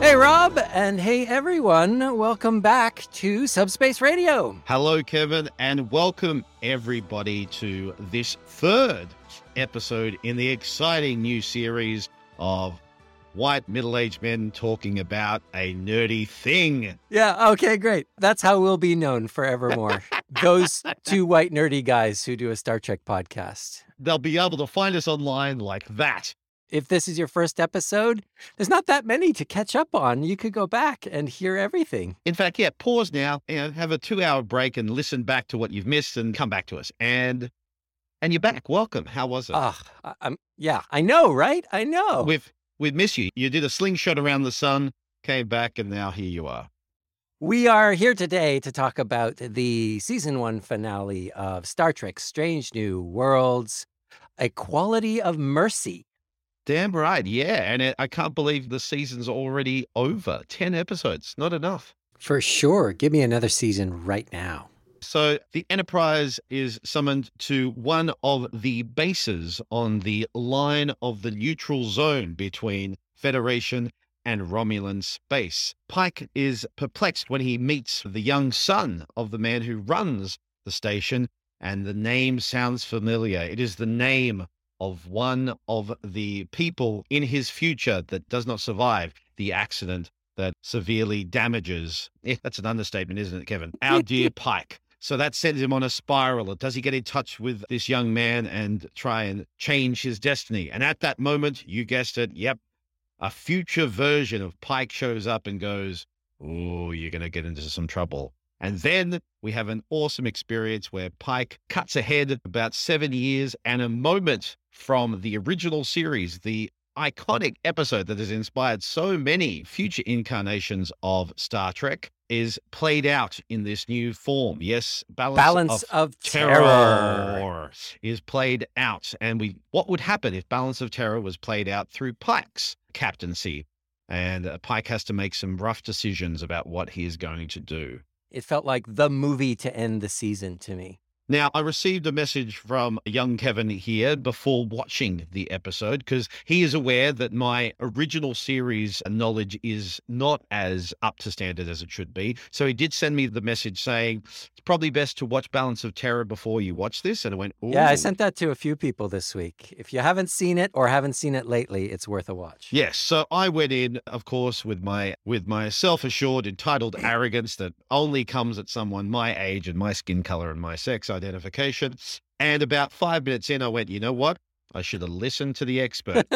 Hey, Rob, and hey, everyone. Welcome back to Subspace Radio. Hello, Kevin, and welcome everybody to this third episode in the exciting new series of white middle aged men talking about a nerdy thing. Yeah, okay, great. That's how we'll be known forevermore. Those two white nerdy guys who do a Star Trek podcast. They'll be able to find us online like that. If this is your first episode, there's not that many to catch up on. You could go back and hear everything. In fact, yeah, pause now, you know, have a two hour break and listen back to what you've missed and come back to us. And and you're back. Welcome. How was it? Ah, I- I'm yeah, I know, right? I know. We've we've missed you. You did a slingshot around the sun, came back, and now here you are. We are here today to talk about the season one finale of Star Trek Strange New Worlds, A Quality of Mercy. Damn right, yeah. And it, I can't believe the season's already over. Ten episodes, not enough. For sure. Give me another season right now. So the Enterprise is summoned to one of the bases on the line of the neutral zone between Federation and Romulan space. Pike is perplexed when he meets the young son of the man who runs the station, and the name sounds familiar. It is the name of one of the people in his future that does not survive the accident that severely damages. Eh, that's an understatement, isn't it, Kevin? Our dear Pike. So that sends him on a spiral. Does he get in touch with this young man and try and change his destiny? And at that moment, you guessed it, yep, a future version of Pike shows up and goes, Oh, you're going to get into some trouble. And then we have an awesome experience where Pike cuts ahead about seven years and a moment from the original series, the iconic episode that has inspired so many future incarnations of Star Trek, is played out in this new form. Yes, balance, Balance of of terror. terror is played out. And we what would happen if Balance of Terror was played out through Pike's captaincy? And uh, Pike has to make some rough decisions about what he is going to do. It felt like the movie to end the season to me. Now, I received a message from young Kevin here before watching the episode because he is aware that my original series knowledge is not as up to standard as it should be. So he did send me the message saying it's probably best to watch Balance of Terror before you watch this. And I went, Yeah, I sent that to a few people this week. If you haven't seen it or haven't seen it lately, it's worth a watch. Yes, so I went in, of course, with my with my self-assured, entitled arrogance that only comes at someone my age and my skin color and my sex identification. And about five minutes in, I went, you know what? I should have listened to the expert.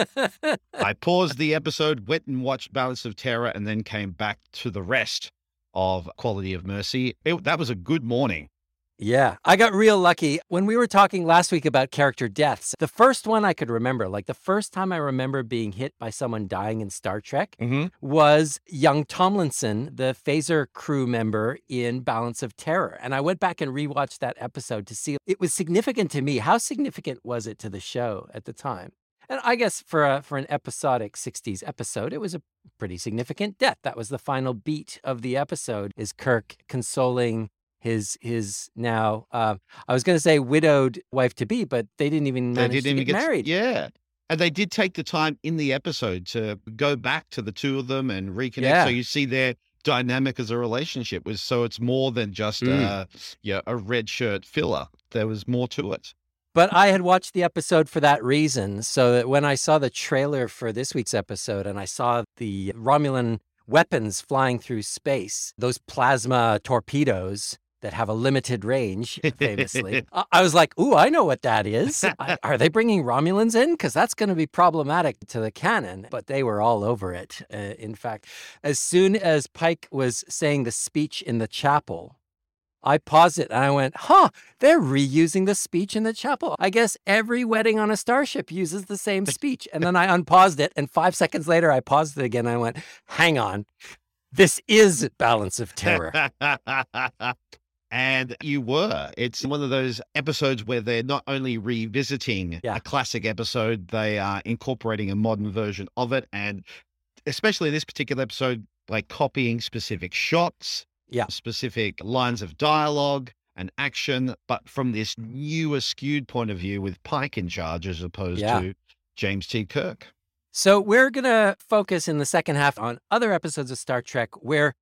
I paused the episode, went and watched Balance of Terror, and then came back to the rest of Quality of Mercy. It, that was a good morning. Yeah, I got real lucky. When we were talking last week about character deaths, the first one I could remember, like the first time I remember being hit by someone dying in Star Trek, Mm-hmm. was young Tomlinson, the phaser crew member in Balance of Terror. And I went back and rewatched that episode to see it was significant to me. How significant was it to the show at the time? And I guess for a, for an episodic 60s episode, it was a pretty significant death. That was the final beat of the episode is Kirk consoling his his now uh, I was going to say widowed wife to be, but they didn't even They manage didn't to even get get married. Yeah. And they did take the time in the episode to go back to the two of them and reconnect. Yeah. So you see their dynamic as a relationship was so it's more than just Mm. uh, yeah, a red shirt filler. There was more to it. But I had watched the episode for that reason, so that when I saw the trailer for this week's episode and I saw the Romulan weapons flying through space, those plasma torpedoes that have a limited range, famously, I- was like, "Ooh, I know what that is. I- Are they bringing Romulans in? Because that's going to be problematic to the canon." But they were all over it. Uh, in fact, as soon as Pike was saying the speech in the chapel, I paused it and I went, huh, they're reusing the speech in the chapel. I guess every wedding on a starship uses the same speech. And then I unpaused it. And five seconds later, I paused it again. I went, hang on. This is Balance of Terror. And you were. It's one of those episodes where they're not only revisiting Yeah. a classic episode, they are incorporating a modern version of it. And especially this particular episode, like copying specific shots, Yeah. specific lines of dialogue. and action, but from this newer, skewed point of view with Pike in charge as opposed Yeah. to James T. Kirk. So we're going to focus in the second half on other episodes of Star Trek where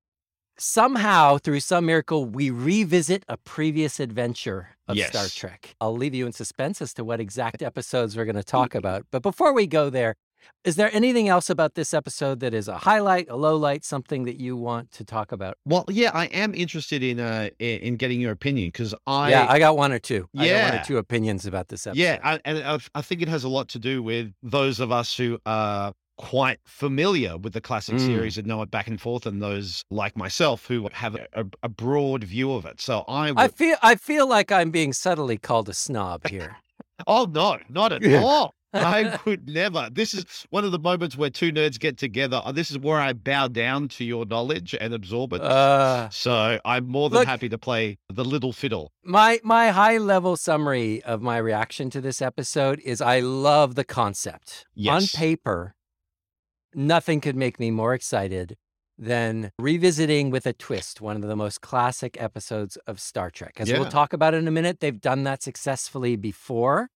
somehow, through some miracle, we revisit a previous adventure of Star Yes. Trek. I'll leave you in suspense as to what exact episodes we're going to talk about. But before we go there, is there anything else about this episode that is a highlight, a low light, something that you want to talk about? Well, yeah, I am interested in uh in getting your opinion because I yeah, I got one or two. I got one Yeah. or two opinions about this episode. Yeah, I, and I, I think it has a lot to do with those of us who are quite familiar with the classic Mm. series and know it back and forth, and those like myself who have a, a, a broad view of it. So I, I feel I feel like I'm being subtly called a snob here. oh no, not at all. I would never. This is one of the moments where two nerds get together. Uh, This is where I bow down to your knowledge and absorb it. Uh, so I'm more than look- happy to play the little fiddle. My my high level summary of my reaction to this episode is I love the concept. Yes. On paper, nothing could make me more excited than revisiting with a twist one of the most classic episodes of Star Trek. As we'll talk about in a minute, they've done that successfully before.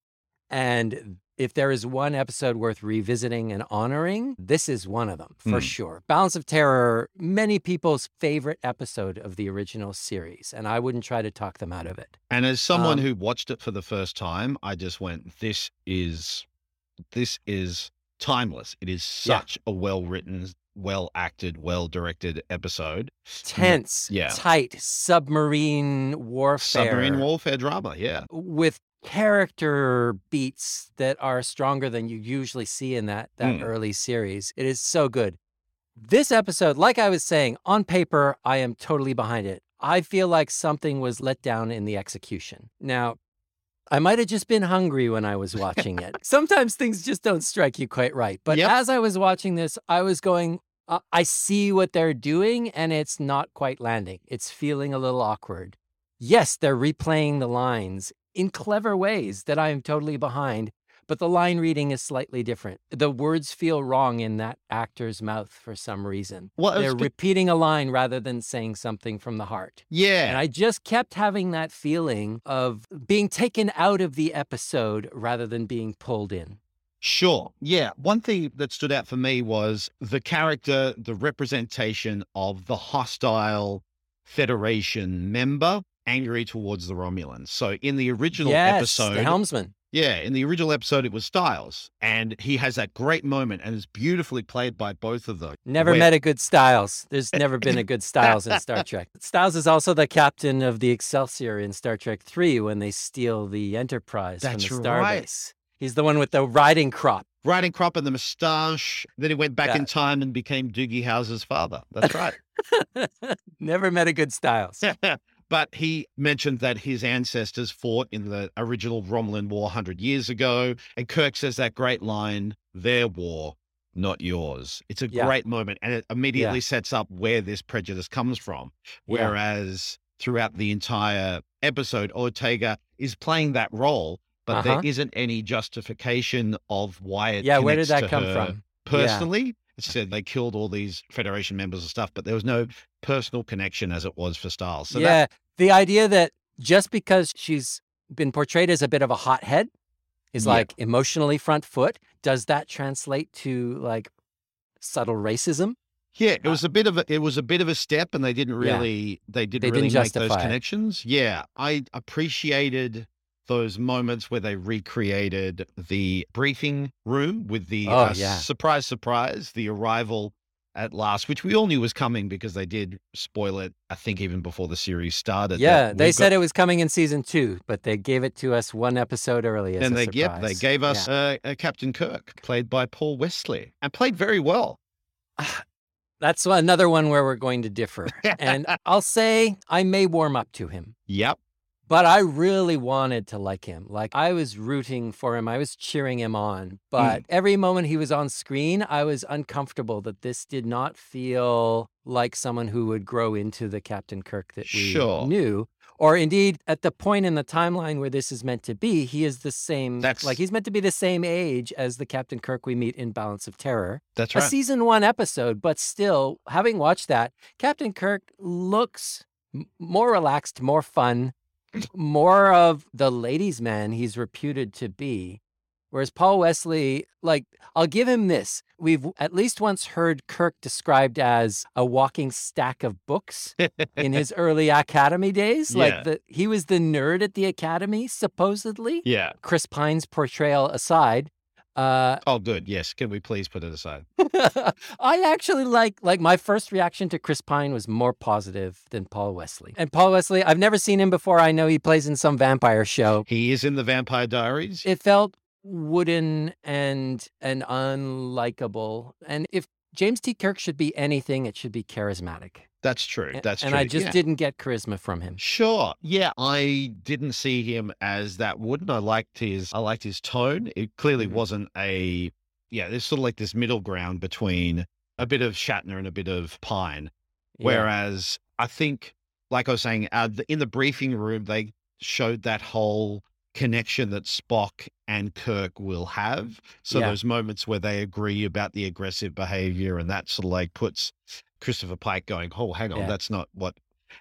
And if there is one episode worth revisiting and honoring, this is one of them for Hmm. sure. Balance of Terror, many people's favorite episode of the original series, and I wouldn't try to talk them out of it. And as someone Um, who watched it for the first time, I just went, "This is, this is timeless. It is Yeah. such a well written, well acted, well directed episode. Tense, Yeah. tight, submarine warfare. Submarine warfare drama. Yeah, with character beats that are stronger than you usually see in that that Mm. early series. It is so good. This episode, like I was saying, on paper, I am totally behind it. I feel like something was let down in the execution. Now, I might have just been hungry when I was watching it. Sometimes things just don't strike you quite right. But Yep. as I was watching this, I was going, uh, I see what they're doing and it's not quite landing. It's feeling a little awkward. Yes, they're replaying the lines in clever ways that I am totally behind, but the line reading is slightly different. The words feel wrong in that actor's mouth for some reason. well, They're repeating a line rather than saying something from the heart. yeah, And I just kept having that feeling of being taken out of the episode rather than being pulled in. Sure. Yeah. One thing that stood out for me was the character, the representation of the hostile Federation member angry towards the Romulans. So in the original yes, episode, the helmsman. Yeah, in the original episode, it was Stiles, and he has that great moment, and it's beautifully played by both of them. Never where- met a good Styles. There's never been a good Styles in Star Trek. Styles is also the captain of the Excelsior in Star Trek 3 when they steal the Enterprise That's from the Starbase. right. He's the one with the riding crop. riding crop and the moustache. Then he went back Yeah. in time and became Doogie Howser's father. That's right. never met a good Styles. but he mentioned that his ancestors fought in the original Romulan War 100 years ago. And Kirk says that great line, their war, not yours. It's a Yeah. great moment. And it immediately sets up where this prejudice comes from. Yeah. Whereas throughout the entire episode, Ortega is playing that role, but Uh-huh. there isn't any justification of why it Yeah, where did that come from? personally. Said they killed all these Federation members and stuff, but there was no personal connection as it was for Stiles. So yeah, that, the idea that just because she's been portrayed as a bit of a hothead is Yeah. like emotionally front foot, does that translate to like subtle racism? yeah, it was a bit of a it was a bit of a step, and they didn't Uh, Yeah. really they didn't They really didn't make those justify it. connections. Yeah, I appreciated those moments where they recreated the briefing room with the Oh, uh, yeah. surprise surprise the arrival at last, which we all knew was coming because they did spoil it. I think even before the series started. Yeah, they we've got- said it was coming in season two, but they gave it to us one episode early as and a they surprise. yep they gave us uh, uh, Captain Kirk, played by Paul Wesley, and played very well. That's another one where we're going to differ. and I'll say I may warm up to him, Yep. But I really wanted to like him. Like I was rooting for him, I was cheering him on. But mm. every moment he was on screen, I was uncomfortable that this did not feel like someone who would grow into the Captain Kirk that we Sure. knew. Or indeed, at the point in the timeline where this is meant to be, he is the same. That's- like he's meant to be the same age as the Captain Kirk we meet in Balance of Terror That's right. a season one episode, but still, having watched that, Captain Kirk looks more relaxed, more fun, more of the ladies' man he's reputed to be. Whereas Paul Wesley, like, I'll give him this. We've at least once heard Kirk described as a walking stack of books in his early academy days. Yeah. Like, the, he was the nerd at the academy, supposedly. yeah. Chris Pine's portrayal aside. Uh, Oh, good. Yes. Can we please put it aside? I actually like like my first reaction to Chris Pine was more positive than Paul Wesley. And Paul Wesley, I've never seen him before. I know he plays in some vampire show. He is in the Vampire Diaries. It felt wooden and and unlikable. And if James T. Kirk should be anything, it should be charismatic. That's true. That's and true. And I just yeah. didn't get charisma from him. Sure. Yeah, I didn't see him as that wooden. I liked his I liked his tone. It clearly Mhm. wasn't a yeah, there's sort of like this middle ground between a bit of Shatner and a bit of Pine. Yeah. Whereas I think, like I was saying, uh, the- in the briefing room, they showed that whole connection that Spock and Kirk will have. So Yeah. those moments where they agree about the aggressive behavior, and that sort of like puts Christopher Pike going, "Oh, hang on, Yeah. that's not what."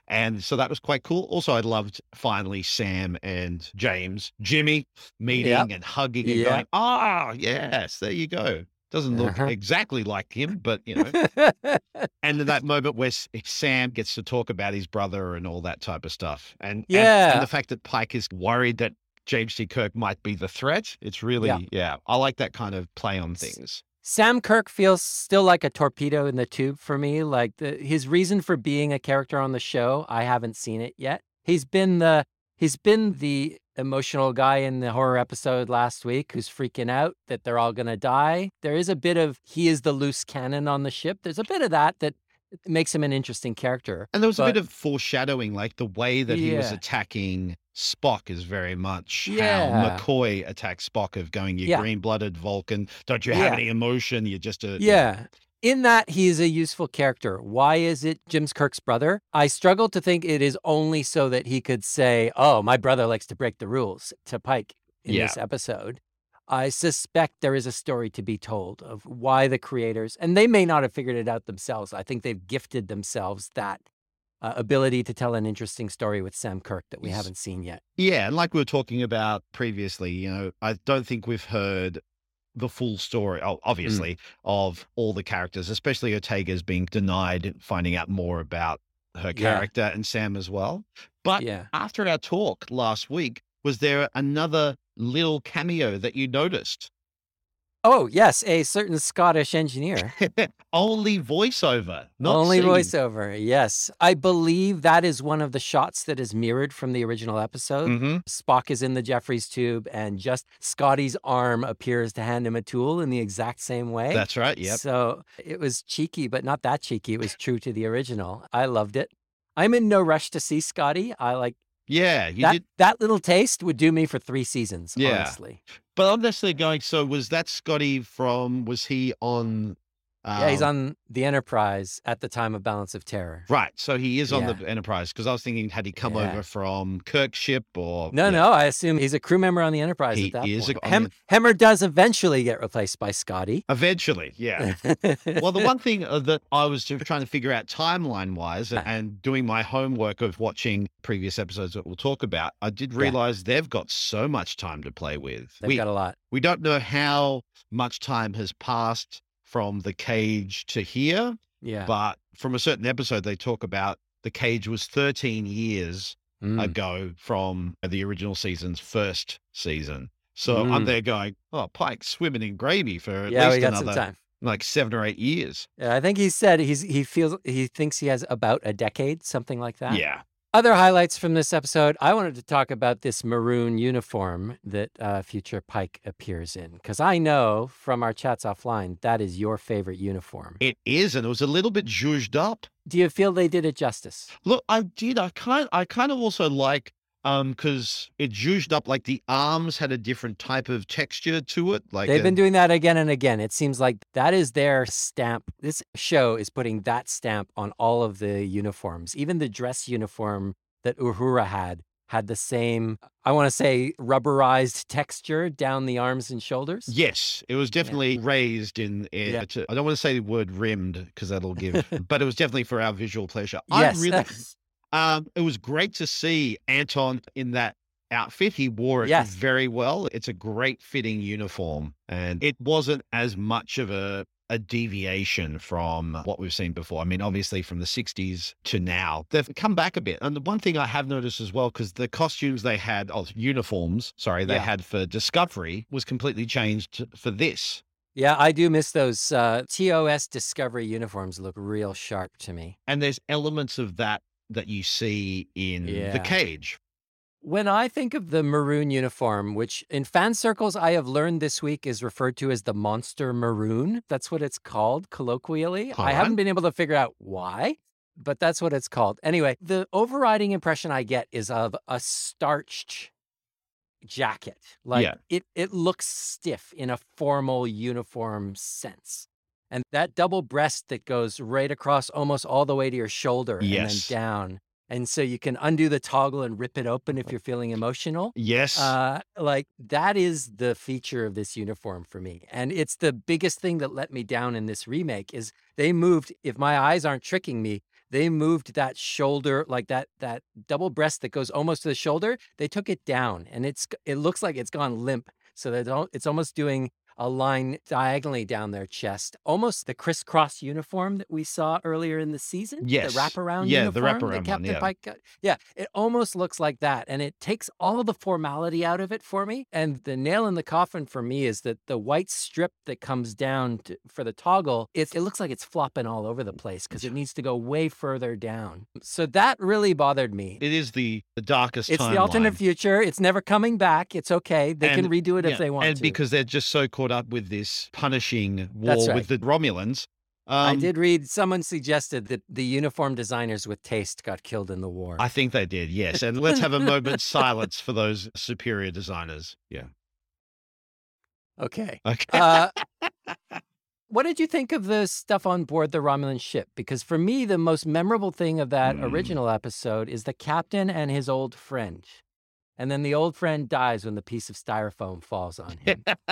And so that was quite cool. Also, I loved finally Sam and James, Jimmy meeting Yep. and hugging and Yeah. going, "Ah, yes, there you go." Doesn't look Uh-huh. exactly like him, but you know, and then that moment where Sam gets to talk about his brother and all that type of stuff. And, and- and, Yeah. the fact that Pike is worried that James T. Kirk might be the threat. It's really, Yeah. yeah, I like that kind of play on things. Sam Kirk feels still like a torpedo in the tube for me. Like the, his reason for being a character on the show, I haven't seen it yet. He's been the he's been the emotional guy in the horror episode last week who's freaking out that they're all gonna die. There is a bit of he is the loose cannon on the ship. There's a bit of that that makes him an interesting character. And there was a bit of foreshadowing, like the way that he was attacking Spock is very much Yeah. how McCoy attacks Spock of going, you Yeah. green blooded Vulcan. Don't you have Yeah. any emotion? You're just a. Yeah. In that he is a useful character. Why is it Jim's Kirk's brother? I struggle to think it is only so that he could say, "Oh, my brother likes to break the rules" to Pike in this episode. I suspect there is a story to be told of why the creators, and they may not have figured it out themselves. I think they've gifted themselves that uh, ability to tell an interesting story with Sam Kirk that we Yes. haven't seen yet. Yeah, and like we were talking about previously, you know, I don't think we've heard the full story, oh, obviously, of all the characters, especially Ortega's being denied finding out more about her Yeah. character and Sam as well. But Yeah. after our talk last week, was there another little cameo that you noticed? Oh, yes, a certain Scottish engineer. Only voiceover, not Only seen. voiceover. Yes. I believe that is one of the shots that is mirrored from the original episode. Mhm. Spock is in the Jefferies tube, and just Scotty's arm appears to hand him a tool in the exact same way. That's right. Yep. So it was cheeky, but not that cheeky. It was true to the original. I loved it. I'm in no rush to see Scotty. I like Yeah, you that. did. That little taste would do me for three seasons. Yeah. Honestly. But I'm necessarily going. So was that Scotty from? Was he on? Yeah, he's um, on the Enterprise at the time of Balance of Terror. Right. So he is on Yeah. the Enterprise because I was thinking, had he come Yeah. over from Kirk's ship or No, yeah. no, I assume he's a crew member on the Enterprise He at that is a- point. on Hem- the- Hemmer does eventually get replaced by Scotty. Eventually, yeah. well, the one thing uh, that I was trying to figure out timeline wise Yeah. and doing my homework of watching previous episodes that we'll talk about, I did Yeah. realize they've got so much time to play with. They've We, got a lot. we don't know how much time has passed from the cage to here, Yeah. but from a certain episode, they talk about the cage was 13 years Mm. ago from the original season's first season. So I'm Mm. there going, oh, Pike's swimming in gravy for at yeah, least another like seven or eight years. Yeah, I think he said he's he feels he thinks he has about a decade, something like that. Yeah. Other highlights from this episode, I wanted to talk about this maroon uniform that uh, future Pike appears in, because I know from our chats offline that is your favorite uniform. It is, and it was a little bit zhuzhed up. Do you feel they did it justice? Look, I did. I kind I kind of also like um because it zhuzhed up like the arms had a different type of texture to it. Like They've been doing that again and again. It seems like that is their stamp. This show is putting that stamp on all of the uniforms. Even the dress uniform that Uhura had had the same, I want to say, rubberized texture down the arms and shoulders. Yes, it was definitely raised in. in Yeah. to- I don't want to say the word rimmed because that'll give, but it was definitely for our visual pleasure. Yes. I really, Um, it was great to see Anton in that outfit. He wore it Yes. very well. It's a great fitting uniform, and it wasn't as much of a a deviation from what we've seen before. I mean, obviously from the 60s to now, they've come back a bit. And the one thing I have noticed as well, because the costumes they had, of uniforms, sorry, they Yeah. had for Discovery was completely changed for this. Yeah, I do miss those uh, TOS Discovery uniforms. Look real sharp to me. And there's elements of that that you see in the cage. When I think of the maroon uniform, which in fan circles I have learned this week is referred to as the monster maroon, that's what it's called colloquially. I haven't been able to figure out why, but that's what it's called. Anyway, the overriding impression I get is of a starched jacket. Like Yeah. it it looks stiff in a formal uniform sense. And that double breast that goes right across almost all the way to your shoulder Yes. and then down. And so you can undo the toggle and rip it open if you're feeling emotional. Yes. Uh, like that is the feature of this uniform for me. And it's the biggest thing that let me down in this remake is they moved, if my eyes aren't tricking me, they moved that shoulder, like that that double breast that goes almost to the shoulder, they took it down and it's it looks like it's gone limp. So that it's almost doing a line diagonally down their chest, almost the crisscross uniform that we saw earlier in the season. Yes. the wraparound Yeah, the uniform that wraparound one, Captain yeah. Pike got. Yeah, it almost looks like that, and it takes all the formality out of it for me. And the nail in the coffin for me is that the white strip that comes down to, for the toggle, it, it looks like it's flopping all over the place because it needs to go way further down. So that really bothered me. it is the, the darkest It's the alternate future. It's never coming back. It's okay. They can redo it if they want and to. And because they're just so caught up with this punishing war right. with the Romulans. Um, I did read someone suggested that the uniform designers with taste got killed in the war. I think they did, yes. And let's have a moment's silence for those superior designers. Yeah. okay. Okay. Uh, what did you think of the stuff on board the Romulan ship? Because for me, the most memorable thing of that Mm. original episode is the captain and his old friend. And then the old friend dies when the piece of styrofoam falls on him.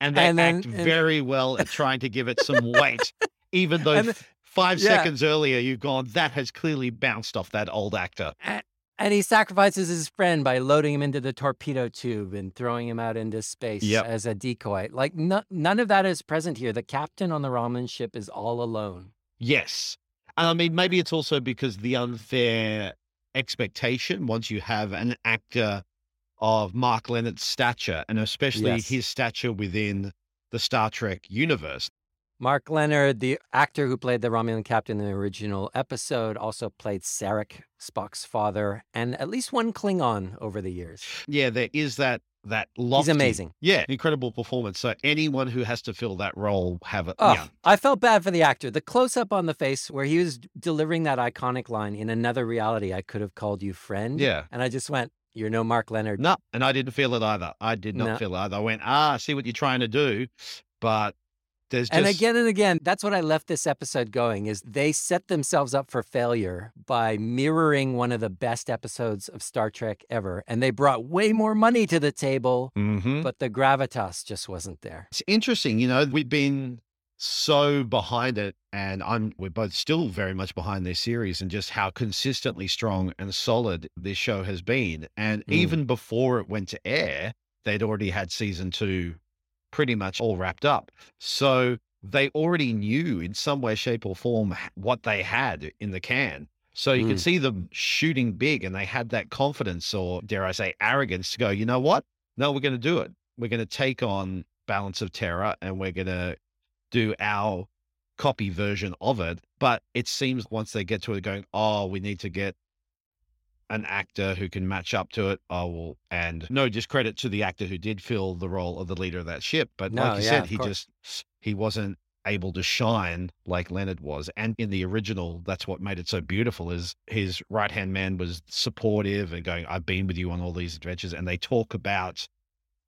and they and then- act and- very well at trying to give it some weight, even though And- f- five yeah. seconds earlier you've gone, that has clearly bounced off that old actor. And he sacrifices his friend by loading him into the torpedo tube and throwing him out into space Yep. as a decoy. Like, no, none of that is present here. The captain on the Romulan ship is all alone. Yes. And I mean, maybe it's also because the unfair expectation once you have an actor of Mark Lenard's stature, and especially Yes. his stature within the Star Trek universe. Mark Lenard, the actor who played the Romulan captain in the original episode, also played Sarek, Spock's father, and at least one Klingon over the years. Yeah, there is that that lofty, He's amazing. Yeah, incredible performance. So anyone who has to fill that role have a Oh, yeah. I felt bad for the actor. The close up on the face where he was delivering that iconic line in another reality, I could have called you friend. Yeah. And I just went, You're no Mark Lenard. No, and I didn't feel it either. I did not No. feel it either. I went, ah, I see what you're trying to do, but there's just And again and again, that's what I left this episode going is they set themselves up for failure by mirroring one of the best episodes of Star Trek ever. And they brought way more money to the table, Mhm. but the gravitas just wasn't there. It's interesting, you know, we've been so behind it and I'm we're both still very much behind this series and just how consistently strong and solid this show has been. And Mm. even before it went to air, they'd already had season 2 pretty much all wrapped up. So they already knew in some way shape or form what they had in the can. So you can Mm. see them shooting big and they had that confidence or dare I say arrogance to go, you know what? No, we're going to do it. We're going to take on Balance of Terror and we're going to do our copy version of it. But it seems once they get to it, going, oh, we need to get an actor who can match up to it. I will, and no discredit to the actor who did fill the role of the leader of that ship. But No, like you yeah, said, he course. just, he wasn't able to shine like Lenard was. And in the original, that's what made it so beautiful is his right hand man was supportive and going, I've been with you on all these adventures. And they talk about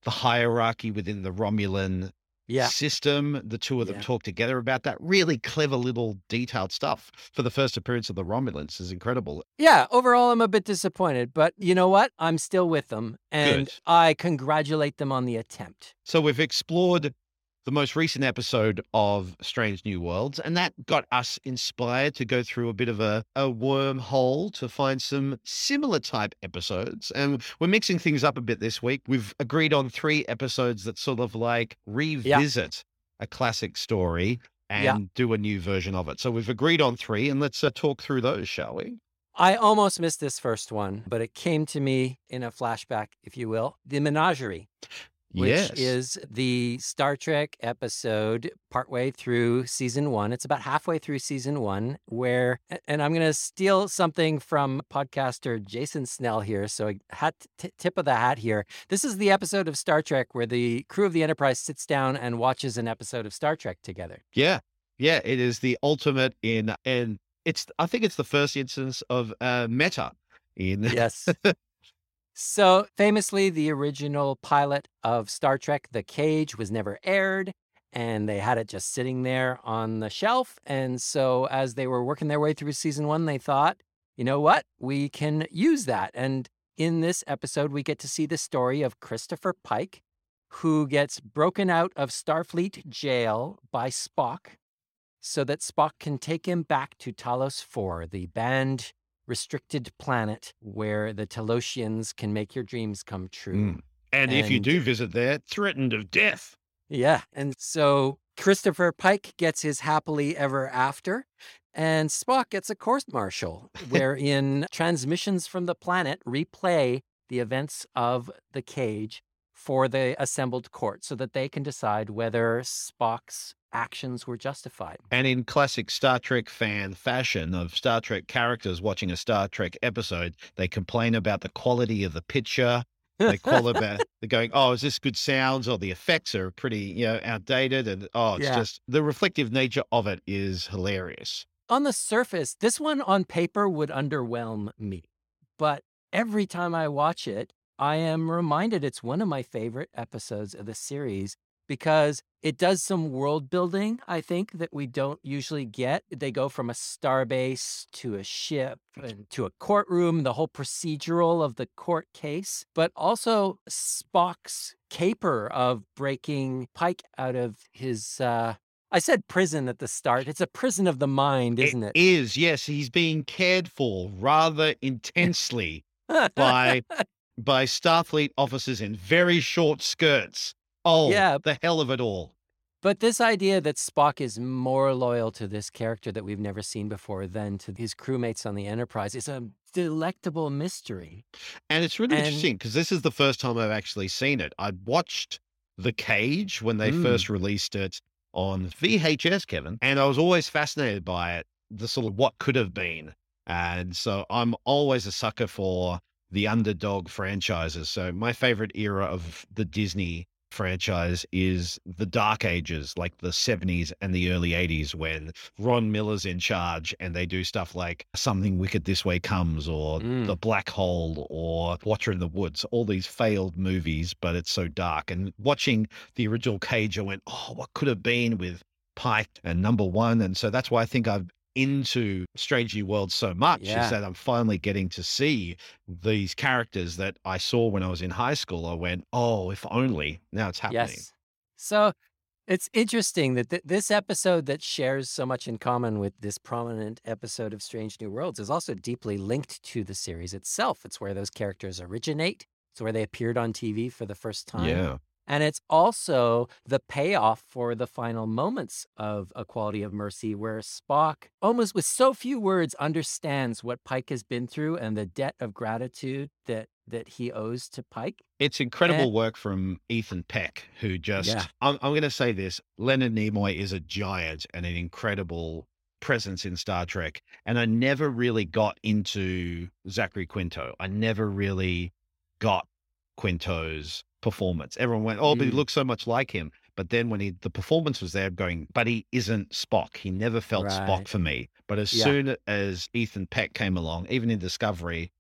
the hierarchy within the Romulan Yeah. system. The two of them Yeah. talk together about that. Really clever little detailed stuff for the first appearance of the Romulans is incredible. Yeah, overall, I'm a bit disappointed, but you know what? I'm still with them, and Good. I congratulate them on the attempt. So we've explored the most recent episode of Strange New Worlds, and that got us inspired to go through a bit of a, a wormhole to find some similar type episodes. And we're mixing things up a bit this week. We've agreed on three episodes that sort of like revisit a classic story and Yeah. do a new version of it. So we've agreed on three, and let's uh, talk through those, shall we? I almost missed this first one, but it came to me in a flashback, if you will. The Menagerie, which yes. is the Star Trek episode partway through season one. It's about halfway through season one, where, and I'm going to steal something from podcaster Jason Snell here. So, hat, t- tip of the hat here. This is the episode of Star Trek where the crew of the Enterprise sits down and watches an episode of Star Trek together. Yeah. Yeah. It is the ultimate in, and it's, I think it's the first instance of uh, meta in. Yes. so famously, the original pilot of Star Trek, The Cage, was never aired. And they had it just sitting there on the shelf. And so, as they were working their way through season one, they thought, you know what? We can use that. And in this episode, we get to see the story of Christopher Pike, who gets broken out of Starfleet jail by Spock so that Spock can take him back to Talos 4, the banned restricted planet where the Talosians can make your dreams come true. Mm. And, if you do visit there, threatened of death. Yeah. And so Christopher Pike gets his happily ever after, and Spock gets a court martial, wherein transmissions from the planet replay the events of the cage for the assembled court so that they can decide whether Spock's actions were justified. And in classic Star Trek fan fashion of Star Trek characters watching a Star Trek episode, they complain about the quality of the picture. They call about they're going, oh, is this good sounds or the effects are pretty, you know, outdated, and oh, it's Yeah. just the reflective nature of it is hilarious. on the surface, this one on paper would underwhelm me. But every time I watch it, I am reminded it's one of my favorite episodes of the series because it does some world building, I think, that we don't usually get. They go from a starbase to a ship and to a courtroom, the whole procedural of the court case, but also Spock's caper of breaking Pike out of his uh, I said prison at the start. It's a prison of the mind, isn't it? It is, yes. He's being cared for rather intensely by by Starfleet officers in very short skirts. Oh, Yeah. the hell of it all. but this idea that Spock is more loyal to this character that we've never seen before than to his crewmates on the Enterprise is a delectable mystery. And it's really And- interesting because this is the first time I've actually seen it. I watched The Cage when they Mm. first released it on VHS, Kevin, and I was always fascinated by it, the sort of what could have been. And so I'm always a sucker for the underdog franchises. So my favorite era of the Disney franchise is the dark ages, like the 70s and the early 80s, when Ron Miller's in charge and they do stuff like Something Wicked This Way Comes or Mm. The Black Hole or Watcher in the Woods, all these failed movies, but it's so dark. And watching the original Cage, I went, oh, what could have been with Pike and number one? And so that's why I think I'm into Strange New Worlds so much Yeah. is that I'm finally getting to see these characters that I saw when I was in high school. I went, oh, if only now it's happening. Yes. So it's interesting that th- this episode that shares so much in common with this prominent episode of Strange New Worlds is also deeply linked to the series itself. It's where those characters originate. It's where they appeared on TV for the first time. Yeah. And it's also the payoff for the final moments of A Quality of Mercy, where Spock, almost with so few words, understands what Pike has been through and the debt of gratitude that that he owes to Pike. It's incredible work from Ethan Peck, who just, Yeah. I'm, I'm going to say this Leonard Nimoy is a giant and an incredible presence in Star Trek. And I never really got into Zachary Quinto. I never really got Quinto's performance. Everyone went, oh, but he Mm. looks so much like him. But then when he, the performance was there, going, but he isn't Spock. He never felt Right. Spock for me. But as Yeah. soon as Ethan Peck came along, even in Discovery,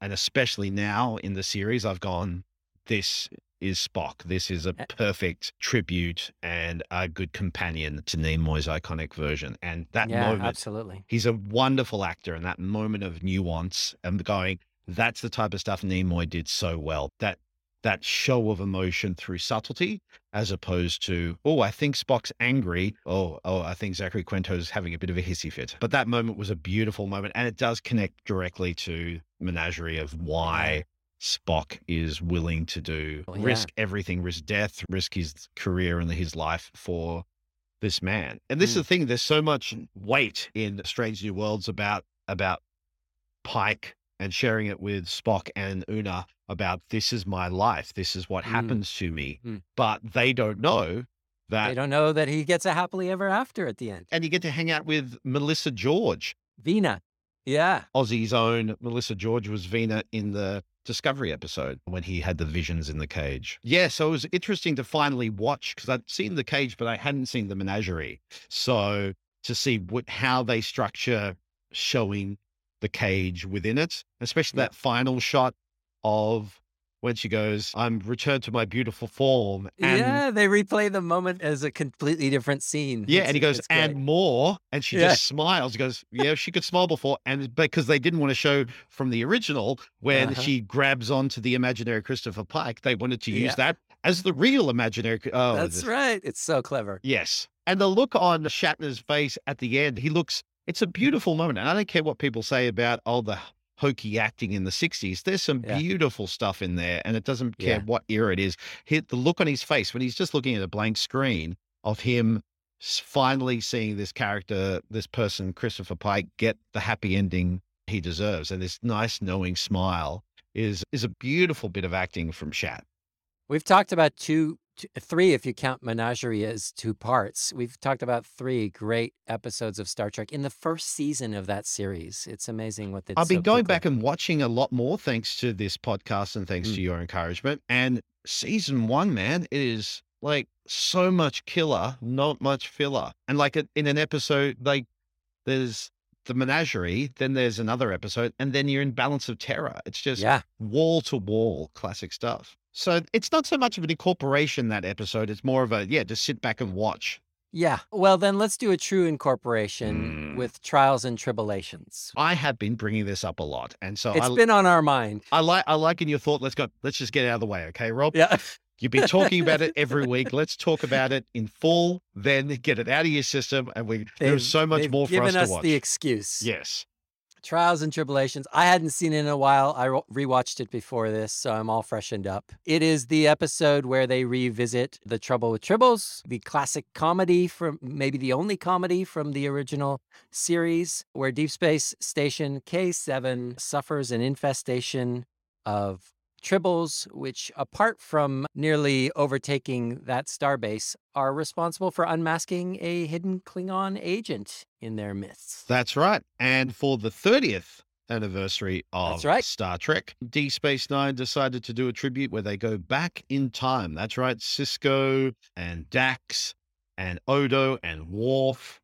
and especially now in the series, I've gone, this is Spock. This is a A- perfect tribute and a good companion to Nimoy's iconic version. And that yeah, moment, absolutely. he's a wonderful actor. And that moment of nuance and going, that's the type of stuff Nimoy did so well. That that show of emotion through subtlety as opposed to, oh, I think Spock's angry. Oh, oh, I think Zachary Quinto's having a bit of a hissy fit. But that moment was a beautiful moment. And it does connect directly to Menagerie of why Spock is willing to do yeah. risk everything, risk death, risk his career and his life for this man. And this is Mm. the thing, there's so much weight in Strange New Worlds about about Pike and sharing it with Spock and Una about this is my life. This is what Mm. happens to me. Mm. But they don't know that They don't know that he gets a happily ever after at the end. and you get to hang out with Melissa George. Vina. Yeah. Aussie's own Melissa George was Vina in the Discovery episode when he had the visions in the cage. Yeah, so it was interesting to finally watch because I'd seen the cage, but I hadn't seen the menagerie. So to see what, how they structure showing the cage within it, especially Yeah. that final shot of when she goes, I'm returned to my beautiful form. And yeah, they replay the moment as a completely different scene. Yeah, It's- and he goes, it's great. and more. And she Yeah. just smiles, He goes, Yeah, she could smile before. And because they didn't want to show from the original when Uh-huh. she grabs onto the imaginary Christopher Pike, they wanted to use Yeah. that as the real imaginary. Oh, That's this- right. It's so clever. Yes. And the look on Shatner's face at the end, he looks, it's a beautiful moment. And I don't care what people say about, oh, the hokey acting in the 60s. There's some Yeah. beautiful stuff in there. And it doesn't care Yeah. what era it is. He, the look on his face when he's just looking at a blank screen of him finally seeing this character, this person, Christopher Pike, get the happy ending he deserves. And this nice, knowing smile is is a beautiful bit of acting from Shat. We've talked about two, three, if you count Menagerie as two parts. We've talked about three great episodes of Star Trek in the first season of that series. It's amazing what they I've been so going quickly. back and watching a lot more thanks to this podcast and thanks Mm. to your encouragement. And season one, man, it is like so much killer, not much filler. And like in an episode, like there's the menagerie, then there's another episode, and then you're in Balance of Terror. It's just Yeah. wall to wall classic stuff. So it's not so much of an incorporation that episode. It's more of a yeah, just sit back and watch. Yeah. Well, then let's do a true incorporation Mm. with Trials and Tribble-ations. I have been bringing this up a lot, and so It's I, been on our mind. I like I like in your thought. Let's go. Let's just get out of the way, okay, Rob? Yeah. You've been talking about it every week. Let's talk about it in full, then get it out of your system, and we there's so much more for given us to watch. the excuse. yes, Trials and Tribble-ations. I hadn't seen it in a while. I rewatched it before this, so I'm all freshened up. It is the episode where they revisit The Trouble with Tribbles, the classic comedy from maybe the only comedy from the original series, where Deep Space Station K7 suffers an infestation of Tribbles, which, apart from nearly overtaking that starbase, are responsible for unmasking a hidden Klingon agent in their midst. that's right. And for the 30th anniversary of That's right. Star Trek, Deep Space Nine decided to do a tribute where they go back in time. That's right. Sisko and Dax and Odo and Worf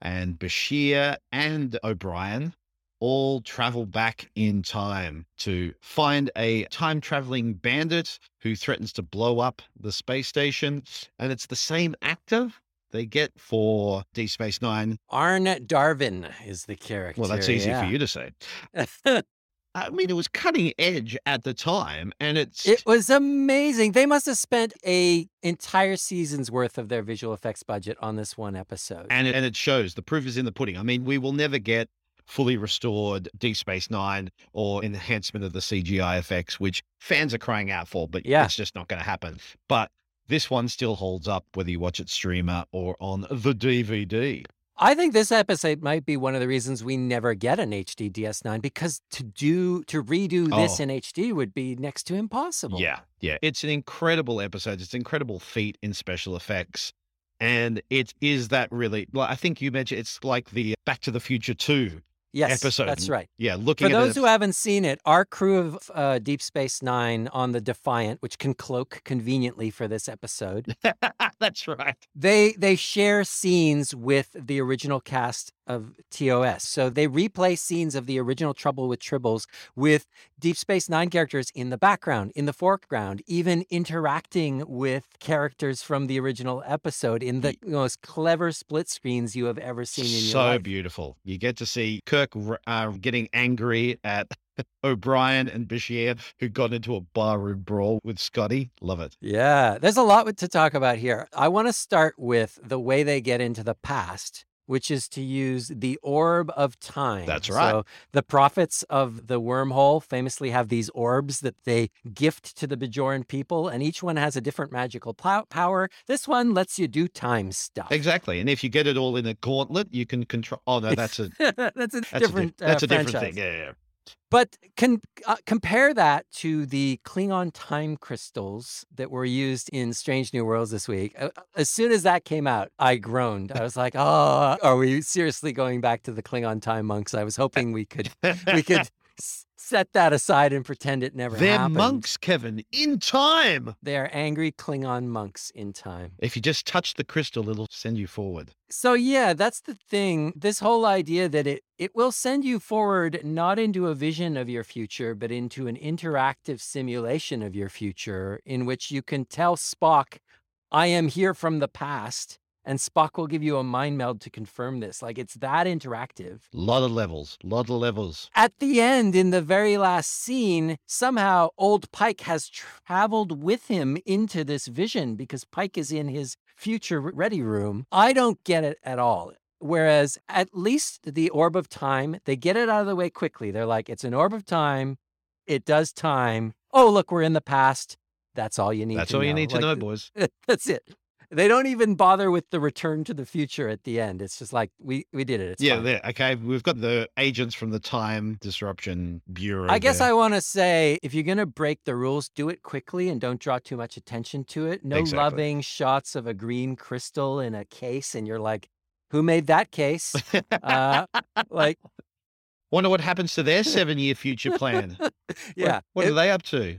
and Bashir and O'Brien all travel back in time to find a time traveling bandit who threatens to blow up the space station. And it's the same actor they get for Deep Space Nine. Arne Darvin is the character. Well, that's easy for you to say. I mean, it was cutting edge at the time, and it's it was amazing. They must have spent a entire season's worth of their visual effects budget on this one episode. and it, and it shows. The proof is in the pudding. I mean, we will never get fully restored Deep Space Nine or enhancement of the CGI effects, which fans are crying out for, but Yeah. it's just not going to happen. But this one still holds up, whether you watch it streamer or on the DVD. I think this episode might be one of the reasons we never get an HD DS9 because to do to redo this Oh. in HD would be next to impossible. Yeah, yeah. It's an incredible episode. It's an incredible feat in special effects. And it is that really, well, I think you mentioned it's like the Back to the Future 2 Yes, episode. that's right. Yeah, looking For those it, who haven't seen it, our crew of uh, Deep Space Nine on the Defiant, which can cloak conveniently for this episode, That's right. they they share scenes with the original cast of TOS. So they replay scenes of the original Trouble with Tribbles with Deep Space Nine characters in the background, in the foreground, even interacting with characters from the original episode in the most clever split screens you have ever seen in your so life. So beautiful. You get to see Kirk uh, getting angry at O'Brien and Bashir who got into a barroom brawl with Scotty. Love it. Yeah, there's a lot to talk about here. I want to start with the way they get into the past which is to use the orb of time. That's right. So the prophets of the wormhole famously have these orbs that they gift to the Bajoran people, and each one has a different magical power. This one lets you do time stuff. Exactly. And if you get it all in a gauntlet, you can control. Oh, no, that's a, that's a that's different, a, that's uh, a different thing. Yeah, yeah. But can uh, compare that to the Klingon time crystals that were used in Strange New Worlds this week. As soon as that came out, I groaned. I was like, "Oh, are we seriously going back to the Klingon time monks?" I was hoping we could we could set that aside and pretend it never happened. They're happened. monks, Kevin, in time. They're angry Klingon monks in time. If you just touch the crystal, it'll send you forward. So yeah, that's the thing. This whole idea that it it will send you forward not into a vision of your future, but into an interactive simulation of your future in which you can tell Spock, I am here from the past and Spock will give you a mind meld to confirm this. Like it's that interactive. Lot of levels, lot of levels. At the end, in the very last scene, somehow old Pike has traveled with him into this vision because Pike is in his future ready room. I don't get it at all. Whereas at least the orb of time, they get it out of the way quickly. They're like, it's an orb of time. It does time. Oh, look, we're in the past. That's all you need That's to all know. you need to like, know, boys. That's it. They don't even bother with the return to the future at the end. It's just like we we did it. It's yeah, there. Okay, we've got the agents from the Time Disruption Bureau. I guess there. I want to say if you're going to break the rules, do it quickly and don't draw too much attention to it. No Exactly. loving shots of a green crystal in a case, and you're like, who made that case? uh, like, Wonder what happens to their seven-year future plan. What- yeah. what, it- are they up to?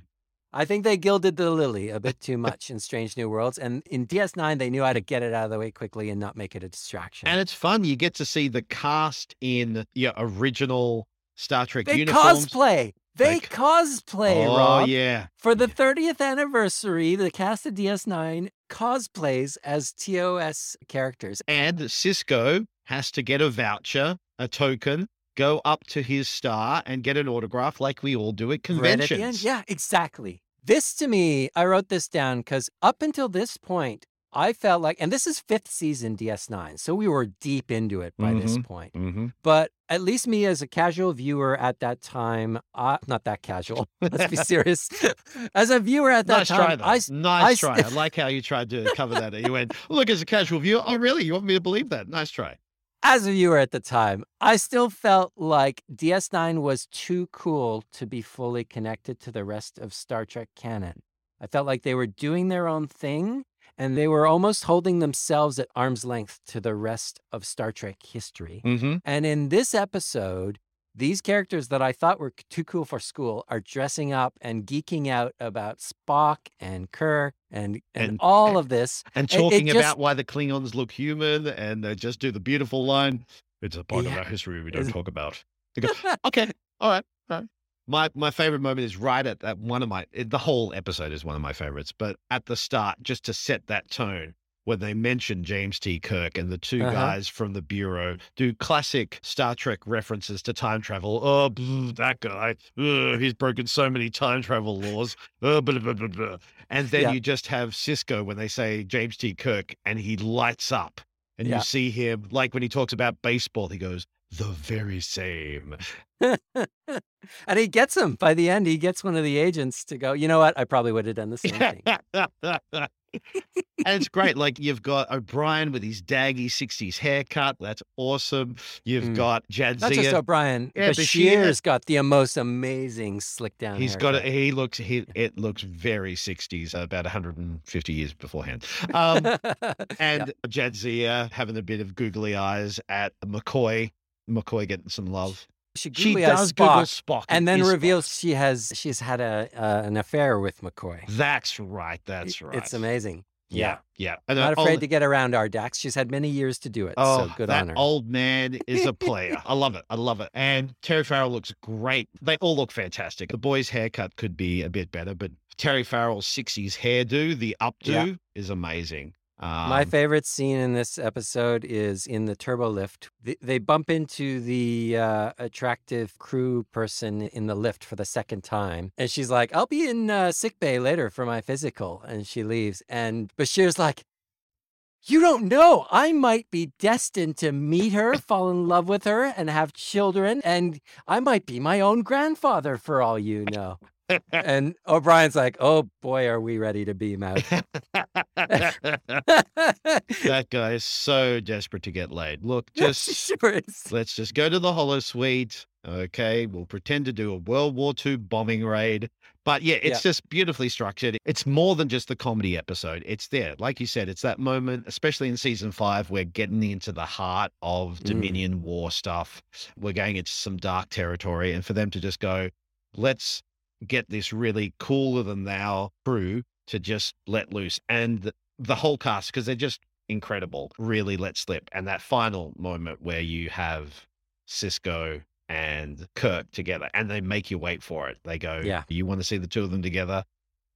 I think they gilded the lily a bit too much in Strange New Worlds. And in DS9, they knew how to get it out of the way quickly and not make it a distraction. And it's fun. You get to see the cast in your original Star Trek they uniforms. cosplay. They They cosplay, oh Rob. yeah, For the 30th anniversary, the cast of DS9 cosplays as TOS characters. and Sisko has to get a voucher, a token, go up to his star and get an autograph like we all do at Right conventions. at the end. Yeah, exactly. This to me, I wrote this down because up until this point, I felt like, and this is fifth season DS9, so we were deep into it by this Mhm. point. Mm-hmm. But at least me as a casual viewer at that time, uh, not that casual, let's be serious. as a viewer at that Nice time, try, though. Nice I try. I like how you tried to cover that. You went, look, as a casual viewer, oh, really? You want me to believe that? Nice try. As a viewer at the time, I still felt like DS9 was too cool to be fully connected to the rest of Star Trek canon. I felt like they were doing their own thing and they were almost holding themselves at arm's length to the rest of Star Trek history. Mm-hmm. And in this episode, these characters that I thought were too cool for school are dressing up and geeking out about Spock and Kirk and, and, And- all of this. And It- it talking just- about why the Klingons look human and they just do the beautiful line, it's a part Yeah. of our history we don't talk about. Go, okay, all right, all right. My my favorite moment is right at that one of my it- the whole episode is one of my favorites, but at the start, just to set that tone, when they mention James T. Kirk and the 2 Uh-huh. guys from the bureau do classic Star Trek references to time travel. Oh, blah, that guy, Ugh, he's broken so many time travel laws. Uh, blah, blah, blah, blah. And then Yeah. you just have Sisko when they say James T. Kirk, and he lights up, and Yeah. you see him like when he talks about baseball, he goes. The very same. and he gets him by the end. He gets one of the agents to go, you know what? I probably would have done the same thing. and it's great. Like you've got O'Brien with his daggy 60s haircut. That's awesome. You've Mm. got Jadzia. Not just O'Brien. Yeah, Bashir. Bashir's got the most amazing slick down. He's got it. haircut. He looks. He it looks very 60s, about 150 years beforehand. Um, and Jadzia having a bit of googly eyes at McCoy. McCoy getting some love. She, She does Spock, Google Spock, and then is Spock. reveals she has she's had a uh, an affair with McCoy. That's right. That's right. It's amazing. Yeah, yeah. Not uh, afraid all- to get around our Dax. She's had many years to do it. Oh, so good that on her. old man is a player. I love it. I love it. And Terry Farrell looks great. They all look fantastic. The boy's haircut could be a bit better, but Terry Farrell's 60s hairdo, the updo, Yeah. is amazing. My Um, favorite scene in this episode is in the turbo lift. Th- They bump into the uh, attractive crew person in the lift for the second time. And she's like, I'll be in uh, sick bay later for my physical. And she leaves. And Bashir's like, You don't know. I might be destined to meet her, fall in love with her, and have children. And I might be my own grandfather for all you know. And O'Brien's like, Oh boy, are we ready to beam out. that guy is so desperate to get laid. Look, just sure let's just go to the holosuite. Okay, we'll pretend to do a World War II bombing raid. But yeah, it's just beautifully structured. It's more than just the comedy episode. It's there. Like you said, it's that moment, especially in season five, we're getting into the heart of Mm. Dominion War stuff. We're going into some dark territory. And for them to just go, let's get this really cooler than thou crew to just let loose. And the, the whole cast, because they're just incredible, really let slip. And that final moment where you have Sisko and Kirk together and they make you wait for it. They go, Yeah. You want to see the two of them together?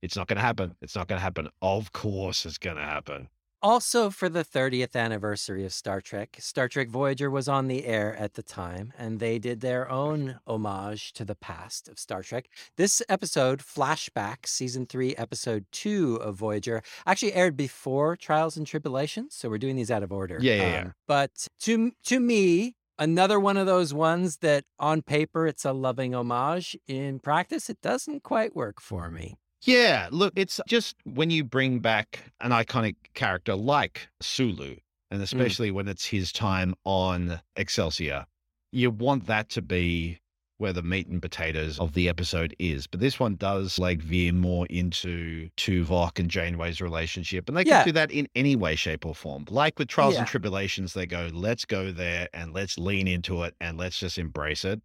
It's not going to happen. It's not going to happen. Of course, it's going to happen. Also, for the 30th anniversary of Star Trek, Star Trek Voyager was on the air at the time, and they did their own homage to the past of Star Trek. This episode, Flashback, season three, episode two of Voyager, actually aired before Trials and Tribble-ations. So we're doing these out of order. Yeah, yeah, yeah. Um, but to to me, another one of those ones that on paper it's a loving homage. In practice, it doesn't quite work for me. Yeah, look, it's just when you bring back an iconic character like Sulu, and mm. especially when it's his time on Excelsior, you want that to be where the meat and potatoes of the episode is. But this one does like veer more into Tuvok and Janeway's relationship. And they can do that in any way, shape, or form. Like with Trials and Tribble-ations, they go, let's go there and let's lean into it and let's just embrace it.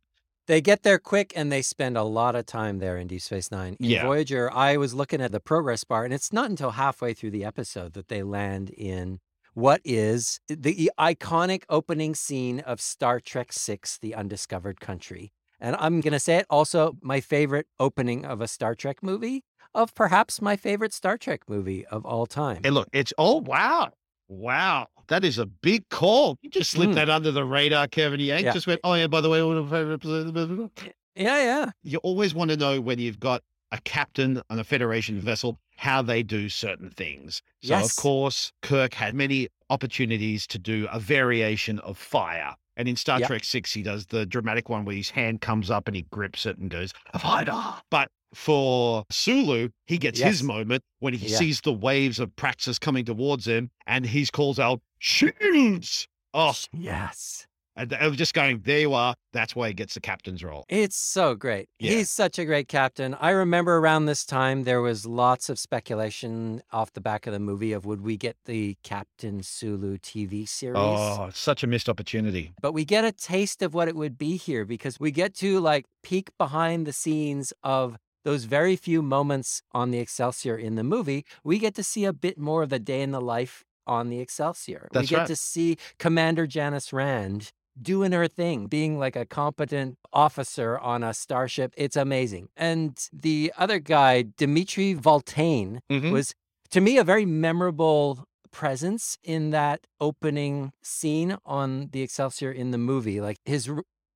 They get there quick and they spend a lot of time there in Deep Space Nine. In Yeah. Voyager, I was looking at the progress bar, and it's not until halfway through the episode that they land in what is the iconic opening scene of Star Trek VI The Undiscovered Country. And I'm going to say it also my favorite opening of a Star Trek movie, of perhaps my favorite Star Trek movie of all time. And look, it's oh wow. Wow. That is a big call. You just slipped Mm. that under the radar, Kevin. You Yeah. just went, oh yeah, by the way, one of my favorite episodes. Yeah, yeah. You always want to know when you've got a captain on a Federation vessel, how they do certain things. So Yes. of course, Kirk had many opportunities to do a variation of fire. And in Star Yep. Trek Six, he does the dramatic one where his hand comes up and he grips it and goes, a fighter. But for Sulu, he gets Yes. his moment when he Yeah. sees the waves of Praxis coming towards him and he calls out, shields. Oh, Yes. and I was just going, there you are. That's why he gets the captain's role. It's so great. Yeah. He's such a great captain. I remember around this time there was lots of speculation off the back of the movie of would we get the Captain Sulu TV series? Oh, such a missed opportunity. But we get a taste of what it would be here because we get to like peek behind the scenes of those very few moments on the Excelsior in the movie. We get to see a bit more of the day in the life on the Excelsior. That's we get right. to see Commander Janice Rand doing her thing, being like a competent officer on a starship. It's amazing. And the other guy, Dimitri Valtane, Mhm. was to me a very memorable presence in that opening scene on the Excelsior in the movie. Like his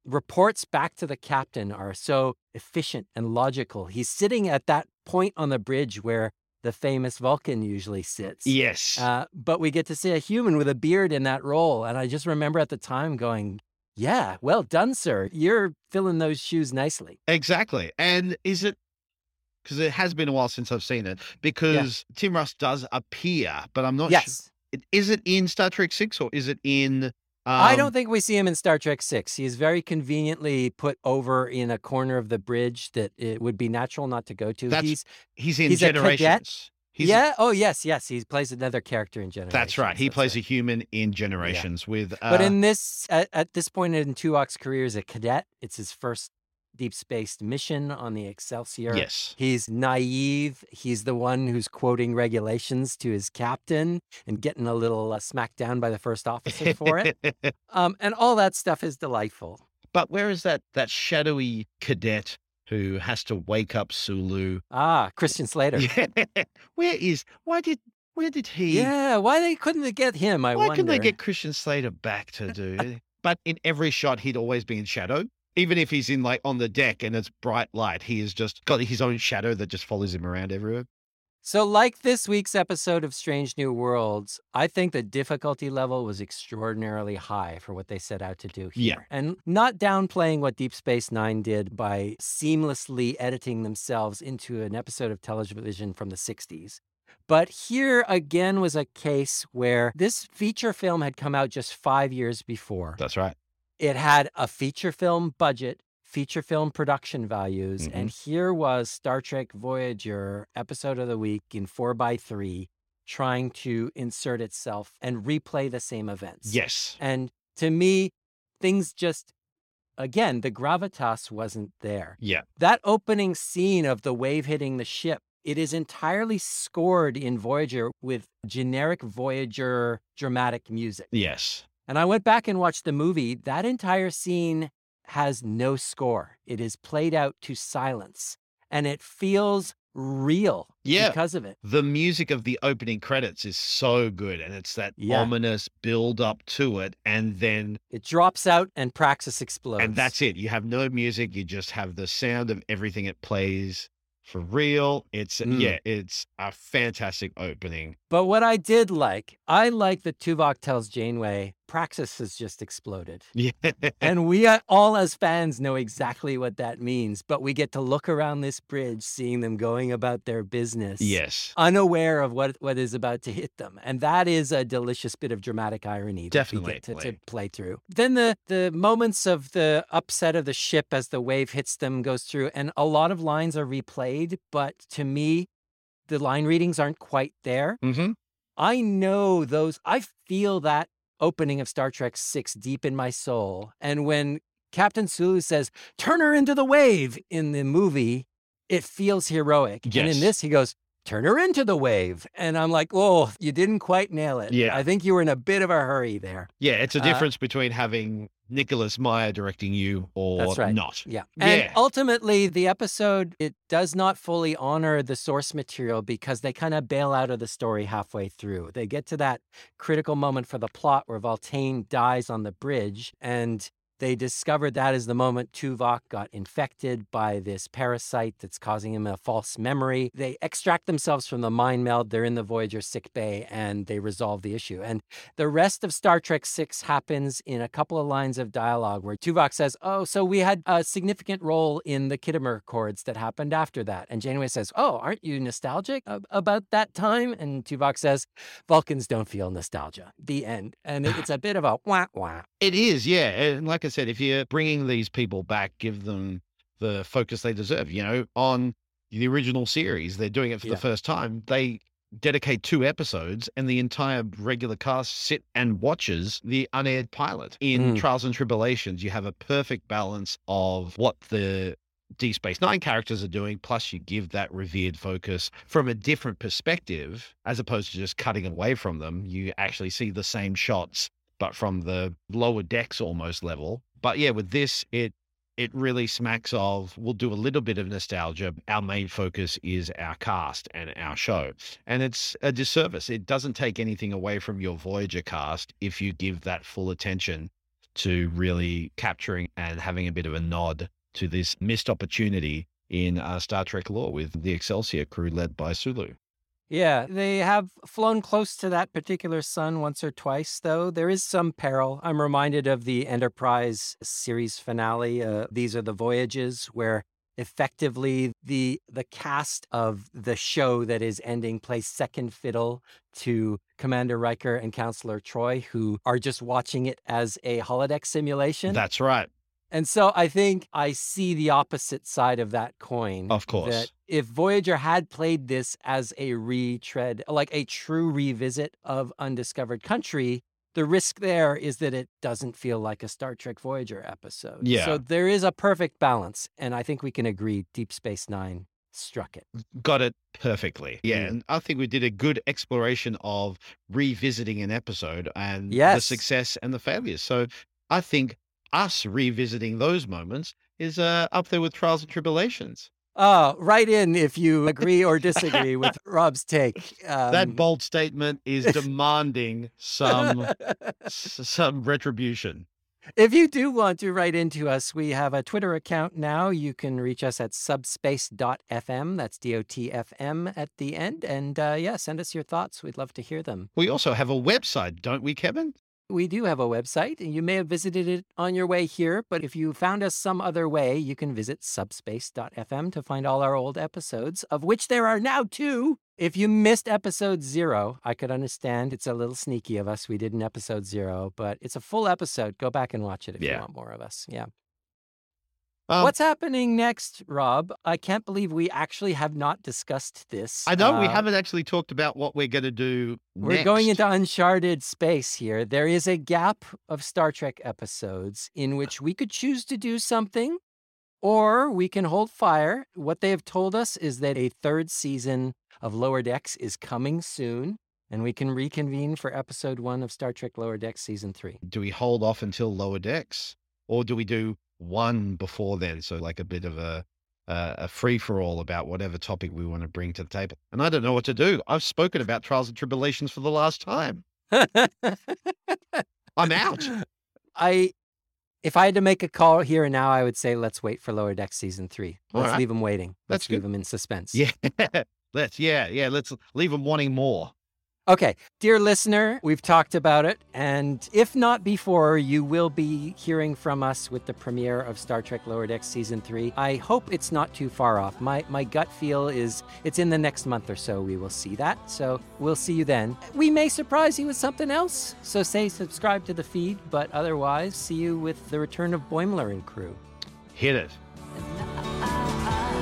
reports back to the captain are so efficient and logical. He's sitting at that point on the bridge where the famous Vulcan usually sits. Yes. Uh, but we get to see a human with a beard in that role. And I just remember at the time going, yeah, well done, sir. You're filling those shoes nicely. Exactly. And is it because it has been a while since I've seen it? Because Tim Russ does appear, but I'm not sure. yes. Is it in Star Trek Six or is it in? Um, I don't think we see him in Star Trek Six. He's very conveniently put over in a corner of the bridge that it would be natural not to go to. That's he's He's in he's? Generations. He's, yeah. Oh yes, yes. He plays another character in Generations. That's right. He that's plays right. a human in Generations with. Uh, But in this, at, at this point in Tuvok's career as a cadet, it's his first deep space mission on the Excelsior. yes, He's naive. He's the one who's quoting regulations to his captain and getting a little uh, smacked down by the first officer for it. Um, and all that stuff is delightful. but where is that that shadowy cadet who has to wake up Sulu? Ah, Christian Slater. Yeah. Where is? Why did Where did he? Yeah, why they couldn't they get him? I Why wonder. couldn't they get Christian Slater back to do? But in every shot, he'd always be in shadow. Even if he's in like on the deck and it's bright light, he has just got his own shadow that just follows him around everywhere. So, like this week's episode of Strange New Worlds, I think the difficulty level was extraordinarily high for what they set out to do Yeah. here. And not downplaying what Deep Space Nine did by seamlessly editing themselves into an episode of television from the 60s. But here again was a case where this feature film had come out just five years before. That's right. It had a feature film budget, feature film production values, and mm-hmm. here was Star Trek Voyager, episode of the week in 4x3, trying to insert itself and replay the same events. Yes. And to me, things just, again, the gravitas wasn't there. Yeah. That opening scene of the wave hitting the ship, it is entirely scored in Voyager with generic Voyager dramatic music. Yes. And I went back and watched the movie. That entire scene has no score. It is played out to silence and it feels real Yeah. because of it. The music of the opening credits is so good, and it's that Yeah. ominous build up to it, and then It drops out and Praxis explodes. and that's it. You have no music. You just have the sound of everything it plays for real. It's Mm. yeah, it's a fantastic opening. But what I did like, I like that Tuvok tells Janeway, Praxis has just exploded. Yeah. And we are, all as fans know exactly what that means, but we get to look around this bridge seeing them going about their business. yes. unaware of what what is about to hit them, and that is a delicious bit of dramatic irony get to, to play through. Then the the moments of the upset of the ship as the wave hits them goes through, and a lot of lines are replayed, but to me, the line readings aren't quite there. Mm-hmm. I know those. I feel that opening of Star Trek Six deep in my soul, and when Captain Sulu says "Turn her into the wave" in the movie, it feels heroic. And in this, he goes, "Turn her into the wave," and I'm like, "Oh, you didn't quite nail it." Yeah. I think you were in a bit of a hurry there. Yeah, it's a Uh, difference between having Nicholas Meyer directing you or That's right. not. Yeah. And Yeah. ultimately, the episode, it does not fully honor the source material because they kind of bail out of the story halfway through. They get to that critical moment for the plot where Valtane dies on the bridge, and they discovered that is the moment Tuvok got infected by this parasite that's causing him a false memory. They extract themselves from the mind meld. They're in the Voyager sick bay and they resolve the issue. And the rest of Star Trek 6 happens in a couple of lines of dialogue where Tuvok says, Oh, so we had a significant role in the Khitomer Accords that happened after that. And Janeway says, Oh, aren't you nostalgic about that time? And Tuvok says, Vulcans don't feel nostalgia. The end. And it's a bit of a wah wah. It is, yeah. And like I said, if you're bringing these people back, give them the focus they deserve. You know, on the original series, they're doing it for Yeah. the first time. They dedicate two episodes, and the entire regular cast sit and watches the unaired pilot. In Mm. Trials and Tribble-ations, you have a perfect balance of what the d Space Nine characters are doing, plus you give that revered focus from a different perspective, as opposed to just cutting away from them. You actually see the same shots but from the lower decks almost level. But yeah, with this, it it really smacks of we'll do a little bit of nostalgia. Our main focus is our cast and our show. And it's a disservice. It doesn't take anything away from your Voyager cast if you give that full attention to really capturing and having a bit of a nod to this missed opportunity in uh, Star Trek lore with the Excelsior crew led by Sulu. Yeah, they have flown close to that particular sun once or twice, though. There is some peril. I'm reminded of the Enterprise series finale. Uh, These are the voyages, where effectively the the cast of the show that is ending plays second fiddle to Commander Riker and Counselor Troi, who are just watching it as a holodeck simulation. That's right. And so I think I see the opposite side of that coin. Of course. That if Voyager had played this as a retread, like a true revisit of Undiscovered Country, the risk there is that it doesn't feel like a Star Trek Voyager episode. Yeah. So there is a perfect balance. And I think we can agree Deep Space Nine struck it. got it perfectly. Yeah. Mm. And I think we did a good exploration of revisiting an episode and the success and the failures. So I think us revisiting those moments is uh, up there with Trials and Tribble-ations. Oh, write in if you agree or disagree with Rob's take. Um, that bold statement is demanding some some retribution. If you do want to write into us, we have a Twitter account now. You can reach us at subspace.fm. That's D O T F M at the end. And uh, yeah, send us your thoughts. We'd love to hear them. We also have a website, don't we, Kevin? We do have a website, and you may have visited it on your way here, but if you found us some other way, you can visit subspace.fm to find all our old episodes, of which there are now two. If you missed episode zero, I could understand. It's a little sneaky of us. We did an episode zero, but it's a full episode. Go back and watch it if Yeah. you want more of us. Yeah. Um, What's happening next, Rob? I can't believe we actually have not discussed this. I know we Uh, haven't actually talked about what we're going to do. We're going into uncharted space here. There is a gap of Star Trek episodes in which we could choose to do something or we can hold fire. What they have told us is that a third season of Lower Decks is coming soon and we can reconvene for episode one of Star Trek Lower Decks season three. Do we hold off until lower decks, or do we do one before then? So like a bit of a uh, a, a free for all about whatever topic we want to bring to the table. And I don't know what to do. I've spoken about trials and Tribble-ations for the last time. I'm out. I, if I had to make a call here and now, I would say let's wait for Lower Deck season three. Let's right. leave them waiting. Let's That's leave them in suspense. Yeah. Let's yeah yeah. Let's leave them wanting more. Okay, dear listener, we've talked about it, and if not before, you will be hearing from us with the premiere of Star Trek Lower Decks season three. I hope it's not too far off. My my gut feel is it's in the next month or so. We will see that. So we'll see you then. We may surprise you with something else. So say subscribe to the feed, but otherwise, see you with the return of Boimler and crew. Hit it.